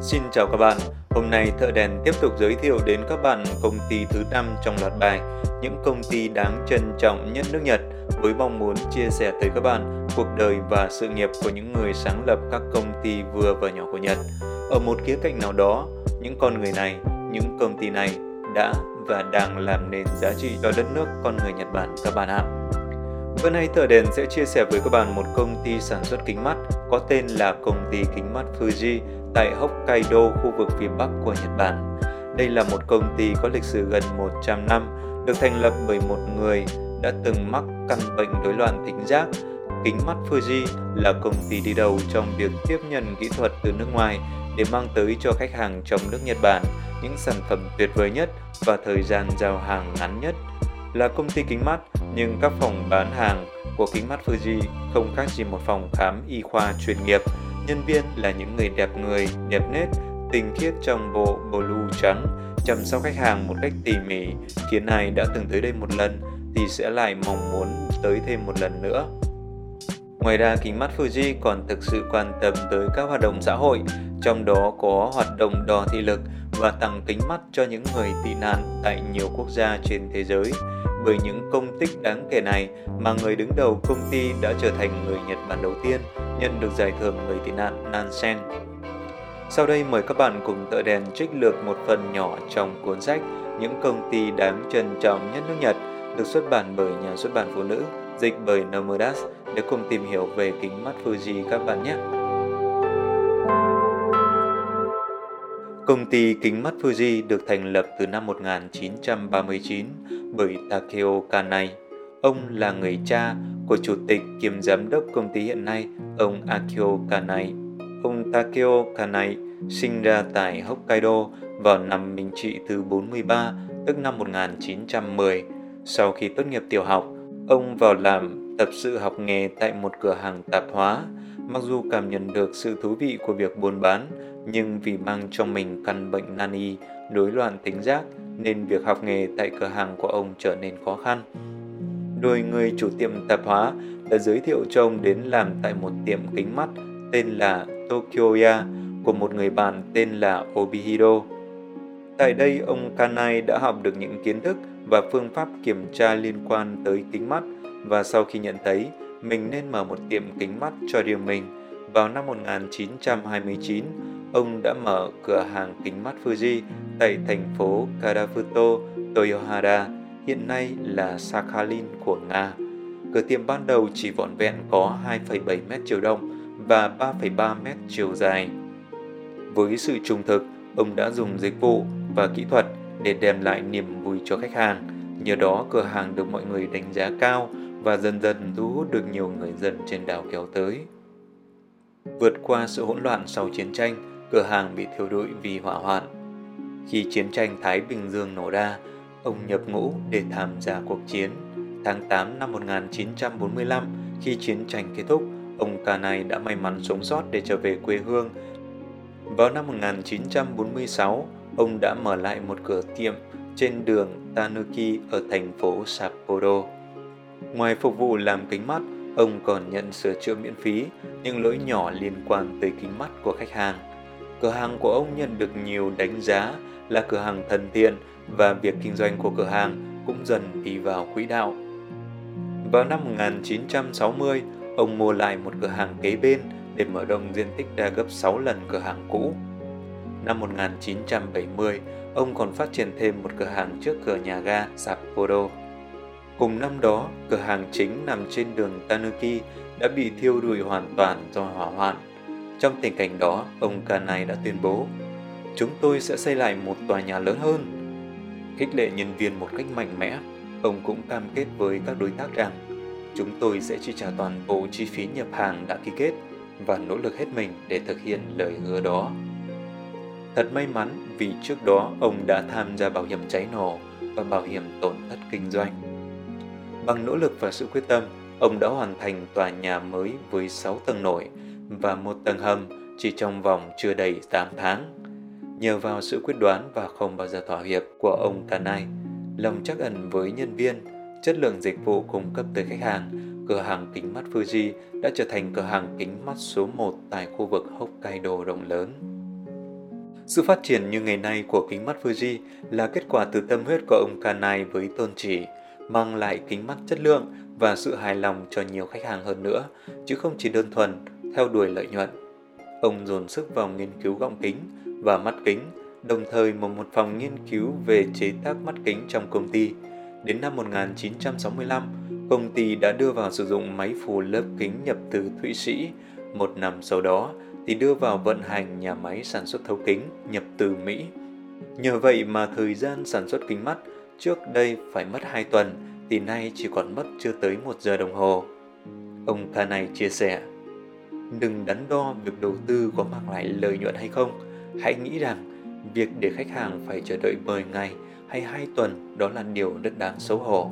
Xin chào các bạn, hôm nay Thợ Đèn tiếp tục giới thiệu đến các bạn công ty thứ 5 trong loạt bài Những công ty đáng trân trọng nhất nước Nhật với mong muốn chia sẻ tới các bạn cuộc đời và sự nghiệp của những người sáng lập các công ty vừa và nhỏ của Nhật. Ở một khía cạnh nào đó, những con người này, những công ty này đã và đang làm nên giá trị cho đất nước con người Nhật Bản các bạn ạ. Bữa nay Thợ Đèn sẽ chia sẻ với các bạn một công ty sản xuất kính mắt có tên là công ty kính mắt Fuji tại Hokkaido, khu vực phía Bắc của Nhật Bản. Đây là một công ty có lịch sử gần 100 năm, được thành lập bởi một người đã từng mắc căn bệnh rối loạn thính giác. Kính mắt Fuji là công ty đi đầu trong việc tiếp nhận kỹ thuật từ nước ngoài để mang tới cho khách hàng trong nước Nhật Bản những sản phẩm tuyệt vời nhất và thời gian giao hàng ngắn nhất. Là công ty kính mắt, nhưng các phòng bán hàng của kính mắt Fuji không khác gì một phòng khám y khoa chuyên nghiệp. Nhân viên là những người đẹp người, đẹp nết, tinh khiết trong bộ blue trắng, chăm sóc khách hàng một cách tỉ mỉ, khiến ai đã từng tới đây một lần thì sẽ lại mong muốn tới thêm một lần nữa. Ngoài ra, kính mắt Fuji còn thực sự quan tâm tới các hoạt động xã hội, trong đó có hoạt động đo thị lực và tặng kính mắt cho những người tị nạn tại nhiều quốc gia trên thế giới. Bởi những công tích đáng kể này mà người đứng đầu công ty đã trở thành người Nhật Bản đầu tiên nhận được giải thưởng người tị nạn Nansen. Sau đây mời các bạn cùng tựa đèn trích lược một phần nhỏ trong cuốn sách Những công ty đáng trân trọng nhất nước Nhật được xuất bản bởi nhà xuất bản phụ nữ, dịch bởi Nomodas để cùng tìm hiểu về kính mắt Fuji các bạn nhé. Công ty kính mắt Fuji được thành lập từ năm 1939 bởi Takeo Kanai. Ông là người cha của chủ tịch kiêm giám đốc công ty hiện nay, ông Akio Kanai. Ông Takeo Kanai sinh ra tại Hokkaido vào năm Minh Trị thứ 43, tức năm 1910. Sau khi tốt nghiệp tiểu học, ông vào làm tập sự học nghề tại một cửa hàng tạp hóa. Mặc dù cảm nhận được sự thú vị của việc buôn bán, nhưng vì mang trong mình căn bệnh nan y, rối loạn tính giác, nên việc học nghề tại cửa hàng của ông trở nên khó khăn. Đôi người chủ tiệm tạp hóa đã giới thiệu cho ông đến làm tại một tiệm kính mắt tên là Tokyoya của một người bạn tên là Obihiro. Tại đây, ông Kanai đã học được những kiến thức và phương pháp kiểm tra liên quan tới kính mắt và sau khi nhận thấy mình nên mở một tiệm kính mắt cho riêng mình, vào năm 1929, ông đã mở cửa hàng kính mắt Fuji tại thành phố Karafuto, Toyohara, hiện nay là Sakhalin của Nga. Cửa tiệm ban đầu chỉ vỏn vẹn có 2,7 mét chiều rộng và 3,3 mét chiều dài. Với sự trung thực, ông đã dùng dịch vụ và kỹ thuật để đem lại niềm vui cho khách hàng. Nhờ đó, cửa hàng được mọi người đánh giá cao và dần dần thu hút được nhiều người dân trên đảo kéo tới. Vượt qua sự hỗn loạn sau chiến tranh, cửa hàng bị thiêu rụi vì hỏa hoạn. Khi chiến tranh Thái Bình Dương nổ ra, ông nhập ngũ để tham gia cuộc chiến. Tháng 8 năm 1945, khi chiến tranh kết thúc, ông Kanai đã may mắn sống sót để trở về quê hương. Vào năm 1946, ông đã mở lại một cửa tiệm trên đường Tanuki ở thành phố Sapporo. Ngoài phục vụ làm kính mắt, ông còn nhận sửa chữa miễn phí những lỗi nhỏ liên quan tới kính mắt của khách hàng. Cửa hàng của ông nhận được nhiều đánh giá là cửa hàng thân thiện và việc kinh doanh của cửa hàng cũng dần đi vào quỹ đạo. Vào năm 1960, ông mua lại một cửa hàng kế bên để mở rộng diện tích ra gấp 6 lần cửa hàng cũ. Năm 1970, ông còn phát triển thêm một cửa hàng trước cửa nhà ga Sapporo. Cùng năm đó, cửa hàng chính nằm trên đường Tanuki đã bị thiêu rụi hoàn toàn do hỏa hoạn. Trong tình cảnh đó, ông Kanai đã tuyên bố, chúng tôi sẽ xây lại một tòa nhà lớn hơn. Khích lệ nhân viên một cách mạnh mẽ, ông cũng cam kết với các đối tác rằng chúng tôi sẽ chi trả toàn bộ chi phí nhập hàng đã ký kết và nỗ lực hết mình để thực hiện lời hứa đó. Thật may mắn vì trước đó ông đã tham gia bảo hiểm cháy nổ và bảo hiểm tổn thất kinh doanh. Bằng nỗ lực và sự quyết tâm, ông đã hoàn thành tòa nhà mới với 6 tầng nổi và một tầng hầm chỉ trong vòng chưa đầy 8 tháng. Nhờ vào sự quyết đoán và không bao giờ thỏa hiệp của ông Kanai, lòng chắc ẩn với nhân viên, chất lượng dịch vụ cung cấp tới khách hàng, cửa hàng kính mắt Fuji đã trở thành cửa hàng kính mắt số 1 tại khu vực Hokkaido rộng lớn. Sự phát triển như ngày nay của kính mắt Fuji là kết quả từ tâm huyết của ông Kanai với tôn chỉ mang lại kính mắt chất lượng và sự hài lòng cho nhiều khách hàng hơn nữa, chứ không chỉ đơn thuần theo đuổi lợi nhuận. Ông dồn sức vào nghiên cứu gọng kính và mắt kính, đồng thời mở một phòng nghiên cứu về chế tác mắt kính trong công ty. Đến năm 1965, công ty đã đưa vào sử dụng máy phủ lớp kính nhập từ Thụy Sĩ. Một năm sau đó thì đưa vào vận hành nhà máy sản xuất thấu kính nhập từ Mỹ. Nhờ vậy mà thời gian sản xuất kính mắt trước đây phải mất 2 tuần thì nay chỉ còn mất chưa tới 1 giờ đồng hồ. Ông ca này chia sẻ, đừng đắn đo việc đầu tư có mang lại lợi nhuận hay không. Hãy nghĩ rằng việc để khách hàng phải chờ đợi 10 ngày hay 2 tuần đó là điều rất đáng xấu hổ.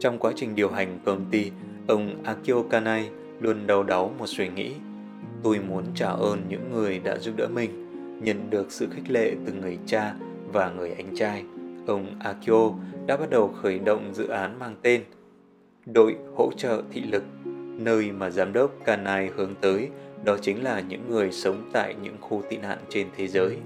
Trong quá trình điều hành công ty, ông Akio Kanai luôn đau đáu một suy nghĩ. Tôi muốn trả ơn những người đã giúp đỡ mình, nhận được sự khích lệ từ người cha và người anh trai. Ông Akio đã bắt đầu khởi động dự án mang tên Đội hỗ trợ thị lực, nơi mà giám đốc Kanai hướng tới đó chính là những người sống tại những khu tị nạn trên thế giới.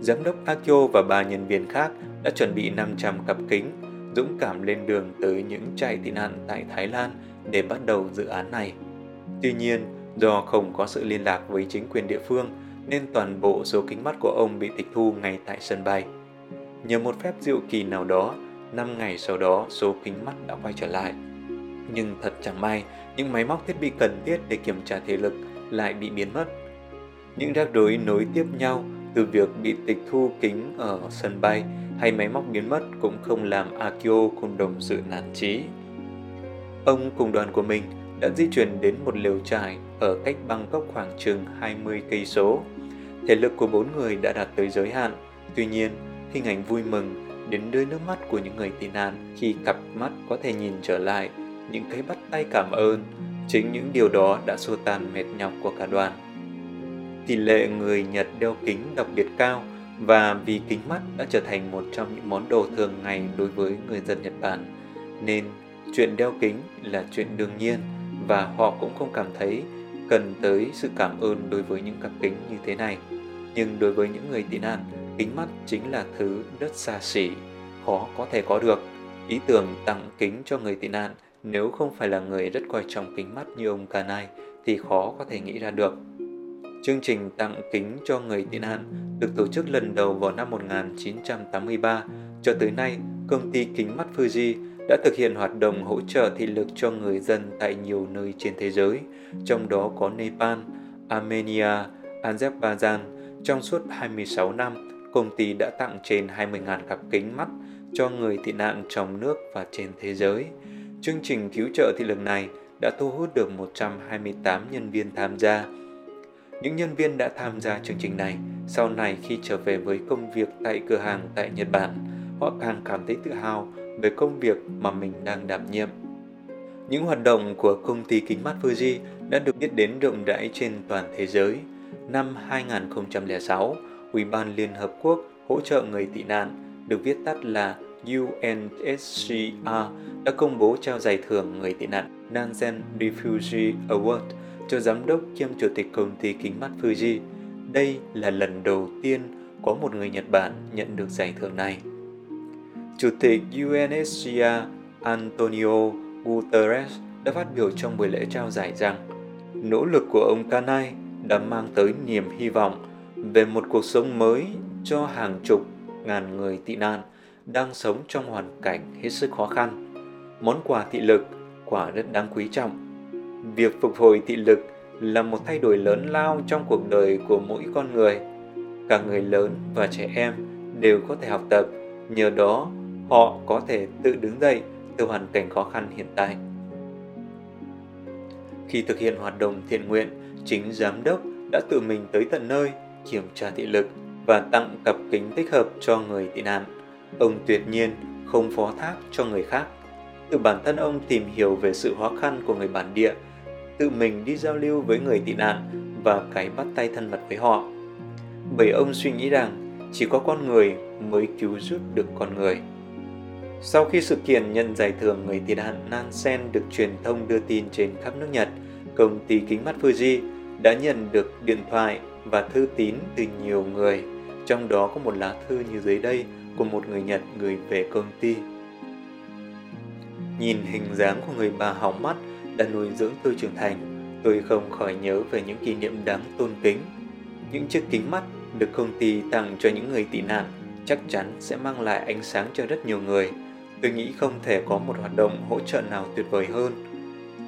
Giám đốc Akio và ba nhân viên khác đã chuẩn bị 500 cặp kính, dũng cảm lên đường tới những trại tị nạn tại Thái Lan để bắt đầu dự án này. Tuy nhiên, do không có sự liên lạc với chính quyền địa phương nên toàn bộ số kính mắt của ông bị tịch thu ngay tại sân bay. Nhờ một phép diệu kỳ nào đó, 5 ngày sau đó số kính mắt đã quay trở lại. Nhưng thật chẳng may, những máy móc thiết bị cần thiết để kiểm tra thể lực lại bị biến mất. Những rắc rối nối tiếp nhau từ việc bị tịch thu kính ở sân bay hay máy móc biến mất cũng không làm Akio cùng đồng sự nản chí. Ông cùng đoàn của mình đã di chuyển đến một lều trại ở cách Bangkok khoảng chừng 20 cây số. Thể lực của bốn người đã đạt tới giới hạn. Tuy nhiên, hình ảnh vui mừng đến đôi nước mắt của những người tị nạn khi cặp mắt có thể nhìn trở lại những cái bắt tay cảm ơn chính những điều đó đã xua tan mệt nhọc của cả đoàn tỷ lệ người nhật đeo kính đặc biệt cao và vì kính mắt đã trở thành một trong những món đồ thường ngày đối với người dân nhật bản nên chuyện đeo kính là chuyện đương nhiên và họ cũng không cảm thấy cần tới sự cảm ơn đối với những cặp kính như thế này nhưng đối với những người tị nạn kính mắt chính là thứ rất xa xỉ, khó có thể có được. Ý tưởng tặng kính cho người tị nạn nếu không phải là người rất coi trọng kính mắt như ông Kanai thì khó có thể nghĩ ra được. Chương trình tặng kính cho người tị nạn được tổ chức lần đầu vào năm 1983. Cho tới nay, công ty kính mắt Fuji đã thực hiện hoạt động hỗ trợ thị lực cho người dân tại nhiều nơi trên thế giới, trong đó có Nepal, Armenia, Azerbaijan. Trong suốt 26 năm, công ty đã tặng trên 20.000 cặp kính mắt cho người tị nạn trong nước và trên thế giới. Chương trình cứu trợ thị lực này đã thu hút được 128 nhân viên tham gia. Những nhân viên đã tham gia chương trình này sau này khi trở về với công việc tại cửa hàng tại Nhật Bản, họ càng cảm thấy tự hào về công việc mà mình đang đảm nhiệm. Những hoạt động của công ty kính mắt Fuji đã được biết đến rộng rãi trên toàn thế giới. Năm 2006, Ủy ban Liên Hợp Quốc hỗ trợ người tị nạn, được viết tắt là UNSCR, đã công bố trao giải thưởng người tị nạn Nansen Refugee Award cho giám đốc kiêm chủ tịch công ty kính mắt Fuji. Đây là lần đầu tiên có một người Nhật Bản nhận được giải thưởng này. Chủ tịch UNSCR Antonio Guterres đã phát biểu trong buổi lễ trao giải rằng nỗ lực của ông Kanai đã mang tới niềm hy vọng về một cuộc sống mới cho hàng chục ngàn người tị nạn đang sống trong hoàn cảnh hết sức khó khăn. Món quà thị lực quả rất đáng quý trọng. Việc phục hồi thị lực là một thay đổi lớn lao trong cuộc đời của mỗi con người. Cả người lớn và trẻ em đều có thể học tập, nhờ đó họ có thể tự đứng dậy từ hoàn cảnh khó khăn hiện tại. Khi thực hiện hoạt động thiện nguyện, chính giám đốc đã tự mình tới tận nơi kiểm tra thị lực và tặng cặp kính thích hợp cho người tị nạn. Ông tuyệt nhiên không phó thác cho người khác. Từ bản thân ông tìm hiểu về sự khó khăn của người bản địa, tự mình đi giao lưu với người tị nạn và cái bắt tay thân mật với họ. Bởi ông suy nghĩ rằng chỉ có con người mới cứu giúp được con người. Sau khi sự kiện nhận giải thưởng người tị nạn Nansen được truyền thông đưa tin trên khắp nước Nhật, công ty kính mắt Fuji đã nhận được điện thoại và thư tín từ nhiều người, trong đó có một lá thư như dưới đây của một người Nhật gửi về công ty. Nhìn hình dáng của người bà hỏng mắt đã nuôi dưỡng tôi trưởng thành, tôi không khỏi nhớ về những kỷ niệm đáng tôn kính. Những chiếc kính mắt được công ty tặng cho những người tị nạn chắc chắn sẽ mang lại ánh sáng cho rất nhiều người. Tôi nghĩ không thể có một hoạt động hỗ trợ nào tuyệt vời hơn.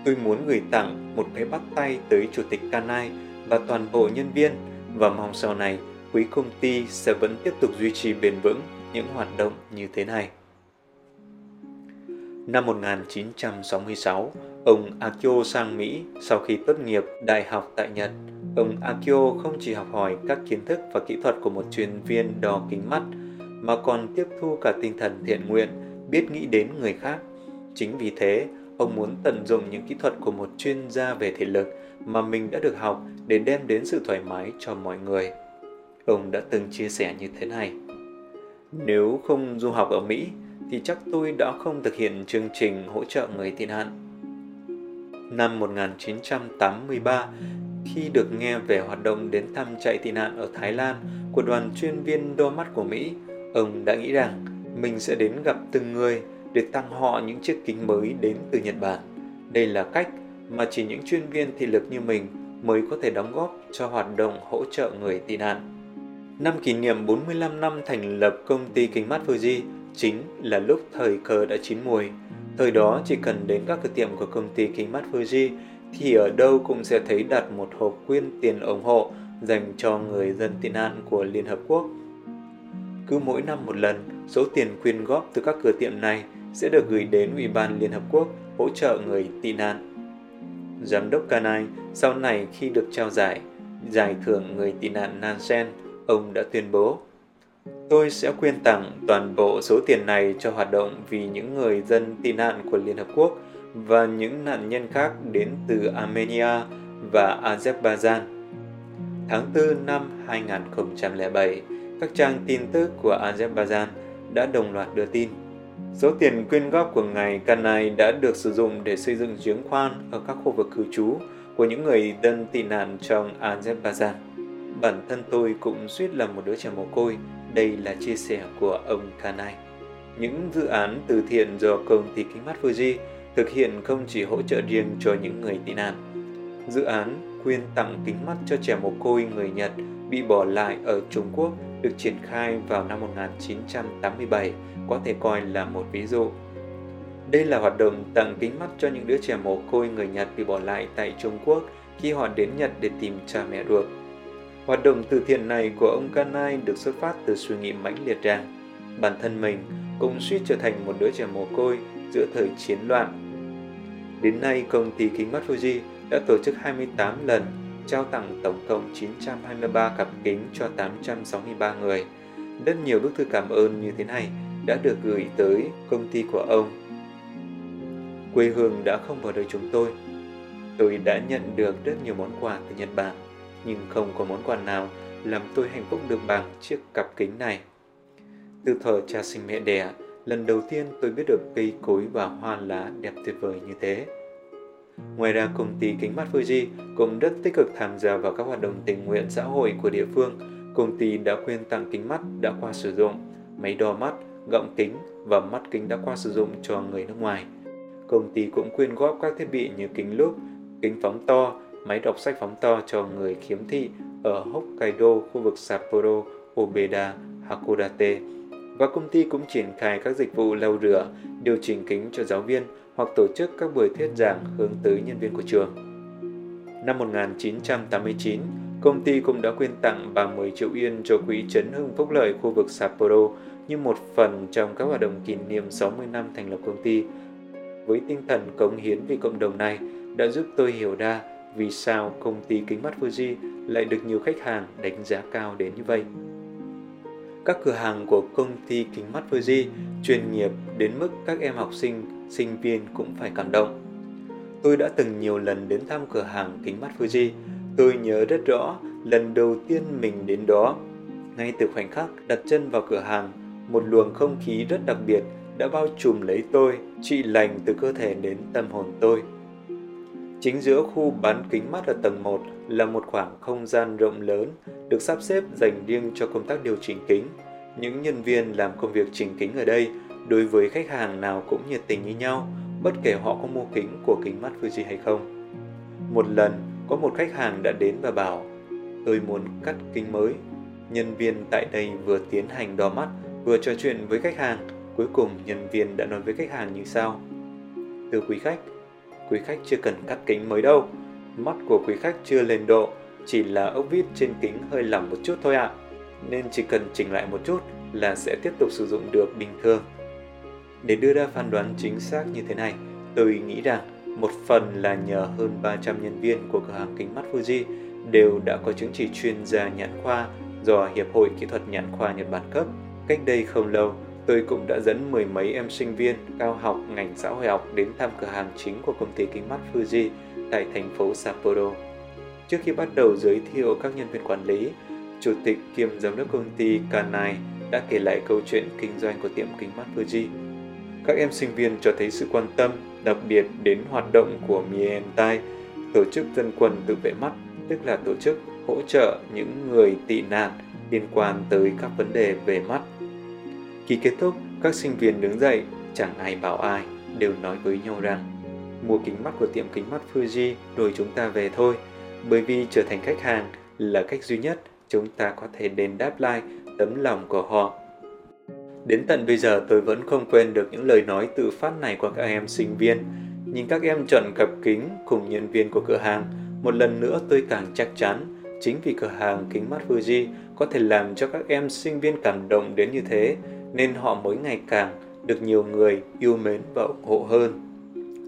Tôi muốn gửi tặng một cái bắt tay tới Chủ tịch Kanai và toàn bộ nhân viên và mong sau này quý công ty sẽ vẫn tiếp tục duy trì bền vững những hoạt động như thế này. Năm 1966, ông Akio sang Mỹ sau khi tốt nghiệp đại học tại Nhật. Ông Akio không chỉ học hỏi các kiến thức và kỹ thuật của một chuyên viên đo kính mắt, mà còn tiếp thu cả tinh thần thiện nguyện, biết nghĩ đến người khác. Chính vì thế, ông muốn tận dụng những kỹ thuật của một chuyên gia về thể lực mà mình đã được học để đem đến sự thoải mái cho mọi người. Ông đã từng chia sẻ như thế này. Nếu không du học ở Mỹ, thì chắc tôi đã không thực hiện chương trình hỗ trợ người tị nạn. Năm 1983, khi được nghe về hoạt động đến thăm chạy tị nạn ở Thái Lan của đoàn chuyên viên đo mắt của Mỹ, ông đã nghĩ rằng mình sẽ đến gặp từng người để tặng họ những chiếc kính mới đến từ Nhật Bản. Đây là cách mà chỉ những chuyên viên thị lực như mình mới có thể đóng góp cho hoạt động hỗ trợ người tị nạn. Năm kỷ niệm 45 năm thành lập công ty kính mắt Fuji chính là lúc thời cơ đã chín mùi. Thời đó chỉ cần đến các cửa tiệm của công ty kính mắt Fuji thì ở đâu cũng sẽ thấy đặt một hộp quyên tiền ủng hộ dành cho người dân tị nạn của Liên Hợp Quốc. Cứ mỗi năm một lần, số tiền quyên góp từ các cửa tiệm này sẽ được gửi đến Ủy ban Liên Hợp Quốc hỗ trợ người tị nạn. Giám đốc Kanai sau này khi được trao giải, giải thưởng người tị nạn Nansen, ông đã tuyên bố Tôi sẽ quyên tặng toàn bộ số tiền này cho hoạt động vì những người dân tị nạn của Liên Hợp Quốc và những nạn nhân khác đến từ Armenia và Azerbaijan. Tháng 4 năm 2007, các trang tin tức của Azerbaijan đã đồng loạt đưa tin. Số tiền quyên góp của ngài Kanai đã được sử dụng để xây dựng giếng khoan ở các khu vực cư trú của những người dân tị nạn trong Azerbaijan. Bản thân tôi cũng suýt là một đứa trẻ mồ côi, đây là chia sẻ của ông Kanai. Những dự án từ thiện do công ty kính mắt Fuji thực hiện không chỉ hỗ trợ riêng cho những người tị nạn. Dự án quyên tặng kính mắt cho trẻ mồ côi người Nhật bị bỏ lại ở Trung Quốc được triển khai vào năm 1987 có thể coi là một ví dụ. Đây là hoạt động tặng kính mắt cho những đứa trẻ mồ côi người Nhật bị bỏ lại tại Trung Quốc khi họ đến Nhật để tìm cha mẹ ruột. Hoạt động từ thiện này của ông Kanai được xuất phát từ suy nghĩ mãnh liệt rằng bản thân mình cũng suýt trở thành một đứa trẻ mồ côi giữa thời chiến loạn. Đến nay, công ty kính mắt Fuji đã tổ chức 28 lần trao tặng tổng cộng 923 cặp kính cho 863 người. Rất nhiều bức thư cảm ơn như thế này đã được gửi tới công ty của ông. Quê hương đã không vào đời chúng tôi. Tôi đã nhận được rất nhiều món quà từ Nhật Bản, nhưng không có món quà nào làm tôi hạnh phúc được bằng chiếc cặp kính này. Từ thờ cha sinh mẹ đẻ, lần đầu tiên tôi biết được cây cối và hoa lá đẹp tuyệt vời như thế. Ngoài ra, công ty kính mắt Fuji cũng rất tích cực tham gia vào các hoạt động tình nguyện xã hội của địa phương. Công ty đã quyên tặng kính mắt đã qua sử dụng, máy đo mắt, gọng kính và mắt kính đã qua sử dụng cho người nước ngoài. Công ty cũng quyên góp các thiết bị như kính lúp, kính phóng to, máy đọc sách phóng to cho người khiếm thị ở Hokkaido, khu vực Sapporo, Obeda, Hakodate. Và công ty cũng triển khai các dịch vụ lau rửa, điều chỉnh kính cho giáo viên hoặc tổ chức các buổi thuyết giảng hướng tới nhân viên của trường. Năm 1989, công ty cũng đã quyên tặng 30 triệu yên cho Quỹ chấn hưng phúc lợi khu vực Sapporo như một phần trong các hoạt động kỷ niệm 60 năm thành lập công ty. Với tinh thần cống hiến vì cộng đồng này đã giúp tôi hiểu ra vì sao công ty kính mắt Fuji lại được nhiều khách hàng đánh giá cao đến như vậy. Các cửa hàng của công ty kính mắt Fuji chuyên nghiệp đến mức các em học sinh, sinh viên cũng phải cảm động. Tôi đã từng nhiều lần đến thăm cửa hàng kính mắt Fuji. Tôi nhớ rất rõ lần đầu tiên mình đến đó. Ngay từ khoảnh khắc đặt chân vào cửa hàng, một luồng không khí rất đặc biệt đã bao trùm lấy tôi, trị lành từ cơ thể đến tâm hồn tôi. Chính giữa khu bán kính mắt ở tầng 1 là một khoảng không gian rộng lớn được sắp xếp dành riêng cho công tác điều chỉnh kính. Những nhân viên làm công việc chỉnh kính ở đây đối với khách hàng nào cũng nhiệt tình như nhau, bất kể họ có mua kính của kính mắt Fuji hay không. Một lần, có một khách hàng đã đến và bảo, tôi muốn cắt kính mới. Nhân viên tại đây vừa tiến hành đo mắt, vừa trò chuyện với khách hàng. Cuối cùng, nhân viên đã nói với khách hàng như sau. Từ quý khách, quý khách chưa cần cắt kính mới đâu. Mắt của quý khách chưa lên độ, chỉ là ốc vít trên kính hơi lỏng một chút thôi ạ. À. Nên chỉ cần chỉnh lại một chút là sẽ tiếp tục sử dụng được bình thường. Để đưa ra phán đoán chính xác như thế này, tôi nghĩ rằng một phần là nhờ hơn 300 nhân viên của cửa hàng kính mắt Fuji đều đã có chứng chỉ chuyên gia nhãn khoa do Hiệp hội Kỹ thuật Nhãn khoa Nhật Bản cấp. Cách đây không lâu, tôi cũng đã dẫn mười mấy em sinh viên cao học ngành xã hội học đến thăm cửa hàng chính của công ty kính mắt Fuji tại thành phố Sapporo. Trước khi bắt đầu giới thiệu các nhân viên quản lý, chủ tịch kiêm giám đốc công ty Kanai đã kể lại câu chuyện kinh doanh của tiệm kính mắt Fuji. Các em sinh viên cho thấy sự quan tâm, đặc biệt đến hoạt động của Mientai, tổ chức dân quân tự vệ mắt, tức là tổ chức hỗ trợ những người tị nạn liên quan tới các vấn đề về mắt. Khi kết thúc, các sinh viên đứng dậy, chẳng ai bảo ai, đều nói với nhau rằng mua kính mắt của tiệm kính mắt Fuji rồi chúng ta về thôi, bởi vì trở thành khách hàng là cách duy nhất chúng ta có thể đền đáp lại tấm lòng của họ. Đến tận bây giờ tôi vẫn không quên được những lời nói tự phát này của các em sinh viên. Nhìn các em chọn cặp kính cùng nhân viên của cửa hàng, một lần nữa tôi càng chắc chắn chính vì cửa hàng kính mắt Fuji có thể làm cho các em sinh viên cảm động đến như thế, nên họ mới ngày càng được nhiều người yêu mến và ủng hộ hơn.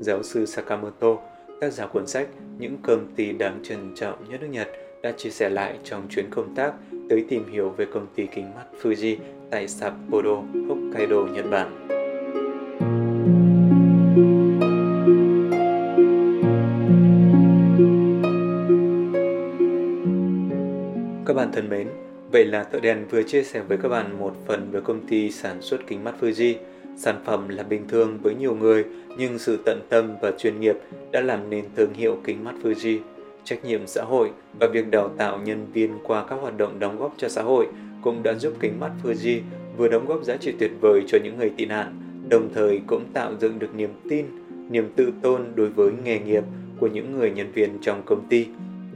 Giáo sư Sakamoto, tác giả cuốn sách Những công ty đáng trân trọng nhất nước Nhật đã chia sẻ lại trong chuyến công tác tới tìm hiểu về công ty kính mắt Fuji tại Sapporo, Hokkaido, Nhật Bản. Các bạn thân mến, vậy là Thợ Đèn vừa chia sẻ với các bạn một phần về công ty sản xuất kính mắt Fuji. Sản phẩm là bình thường với nhiều người, nhưng sự tận tâm và chuyên nghiệp đã làm nên thương hiệu kính mắt Fuji. Trách nhiệm xã hội và việc đào tạo nhân viên qua các hoạt động đóng góp cho xã hội cũng đã giúp kính mắt Fuji vừa đóng góp giá trị tuyệt vời cho những người tị nạn, đồng thời cũng tạo dựng được niềm tin, niềm tự tôn đối với nghề nghiệp của những người nhân viên trong công ty.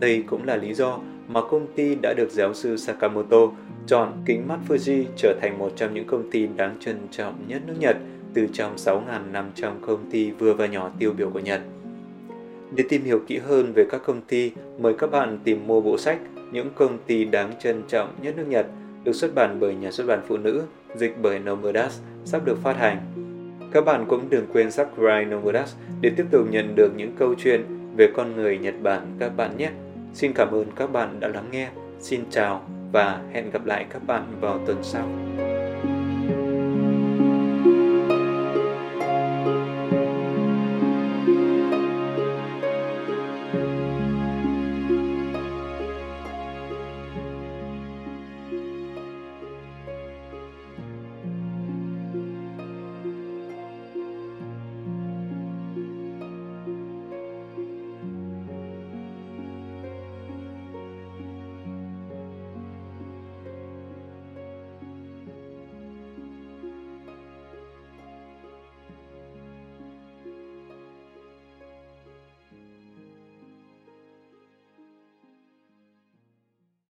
Đây cũng là lý do mà công ty đã được giáo sư Sakamoto chọn kính mắt Fuji trở thành một trong những công ty đáng trân trọng nhất nước Nhật từ trong 6.500 công ty vừa và nhỏ tiêu biểu của Nhật. Để tìm hiểu kỹ hơn về các công ty, mời các bạn tìm mua bộ sách Những công ty đáng trân trọng nhất nước Nhật được xuất bản bởi nhà xuất bản phụ nữ, dịch bởi Nomodas, sắp được phát hành. Các bạn cũng đừng quên subscribe Nomodas để tiếp tục nhận được những câu chuyện về con người Nhật Bản các bạn nhé. Xin cảm ơn các bạn đã lắng nghe. Xin chào và hẹn gặp lại các bạn vào tuần sau.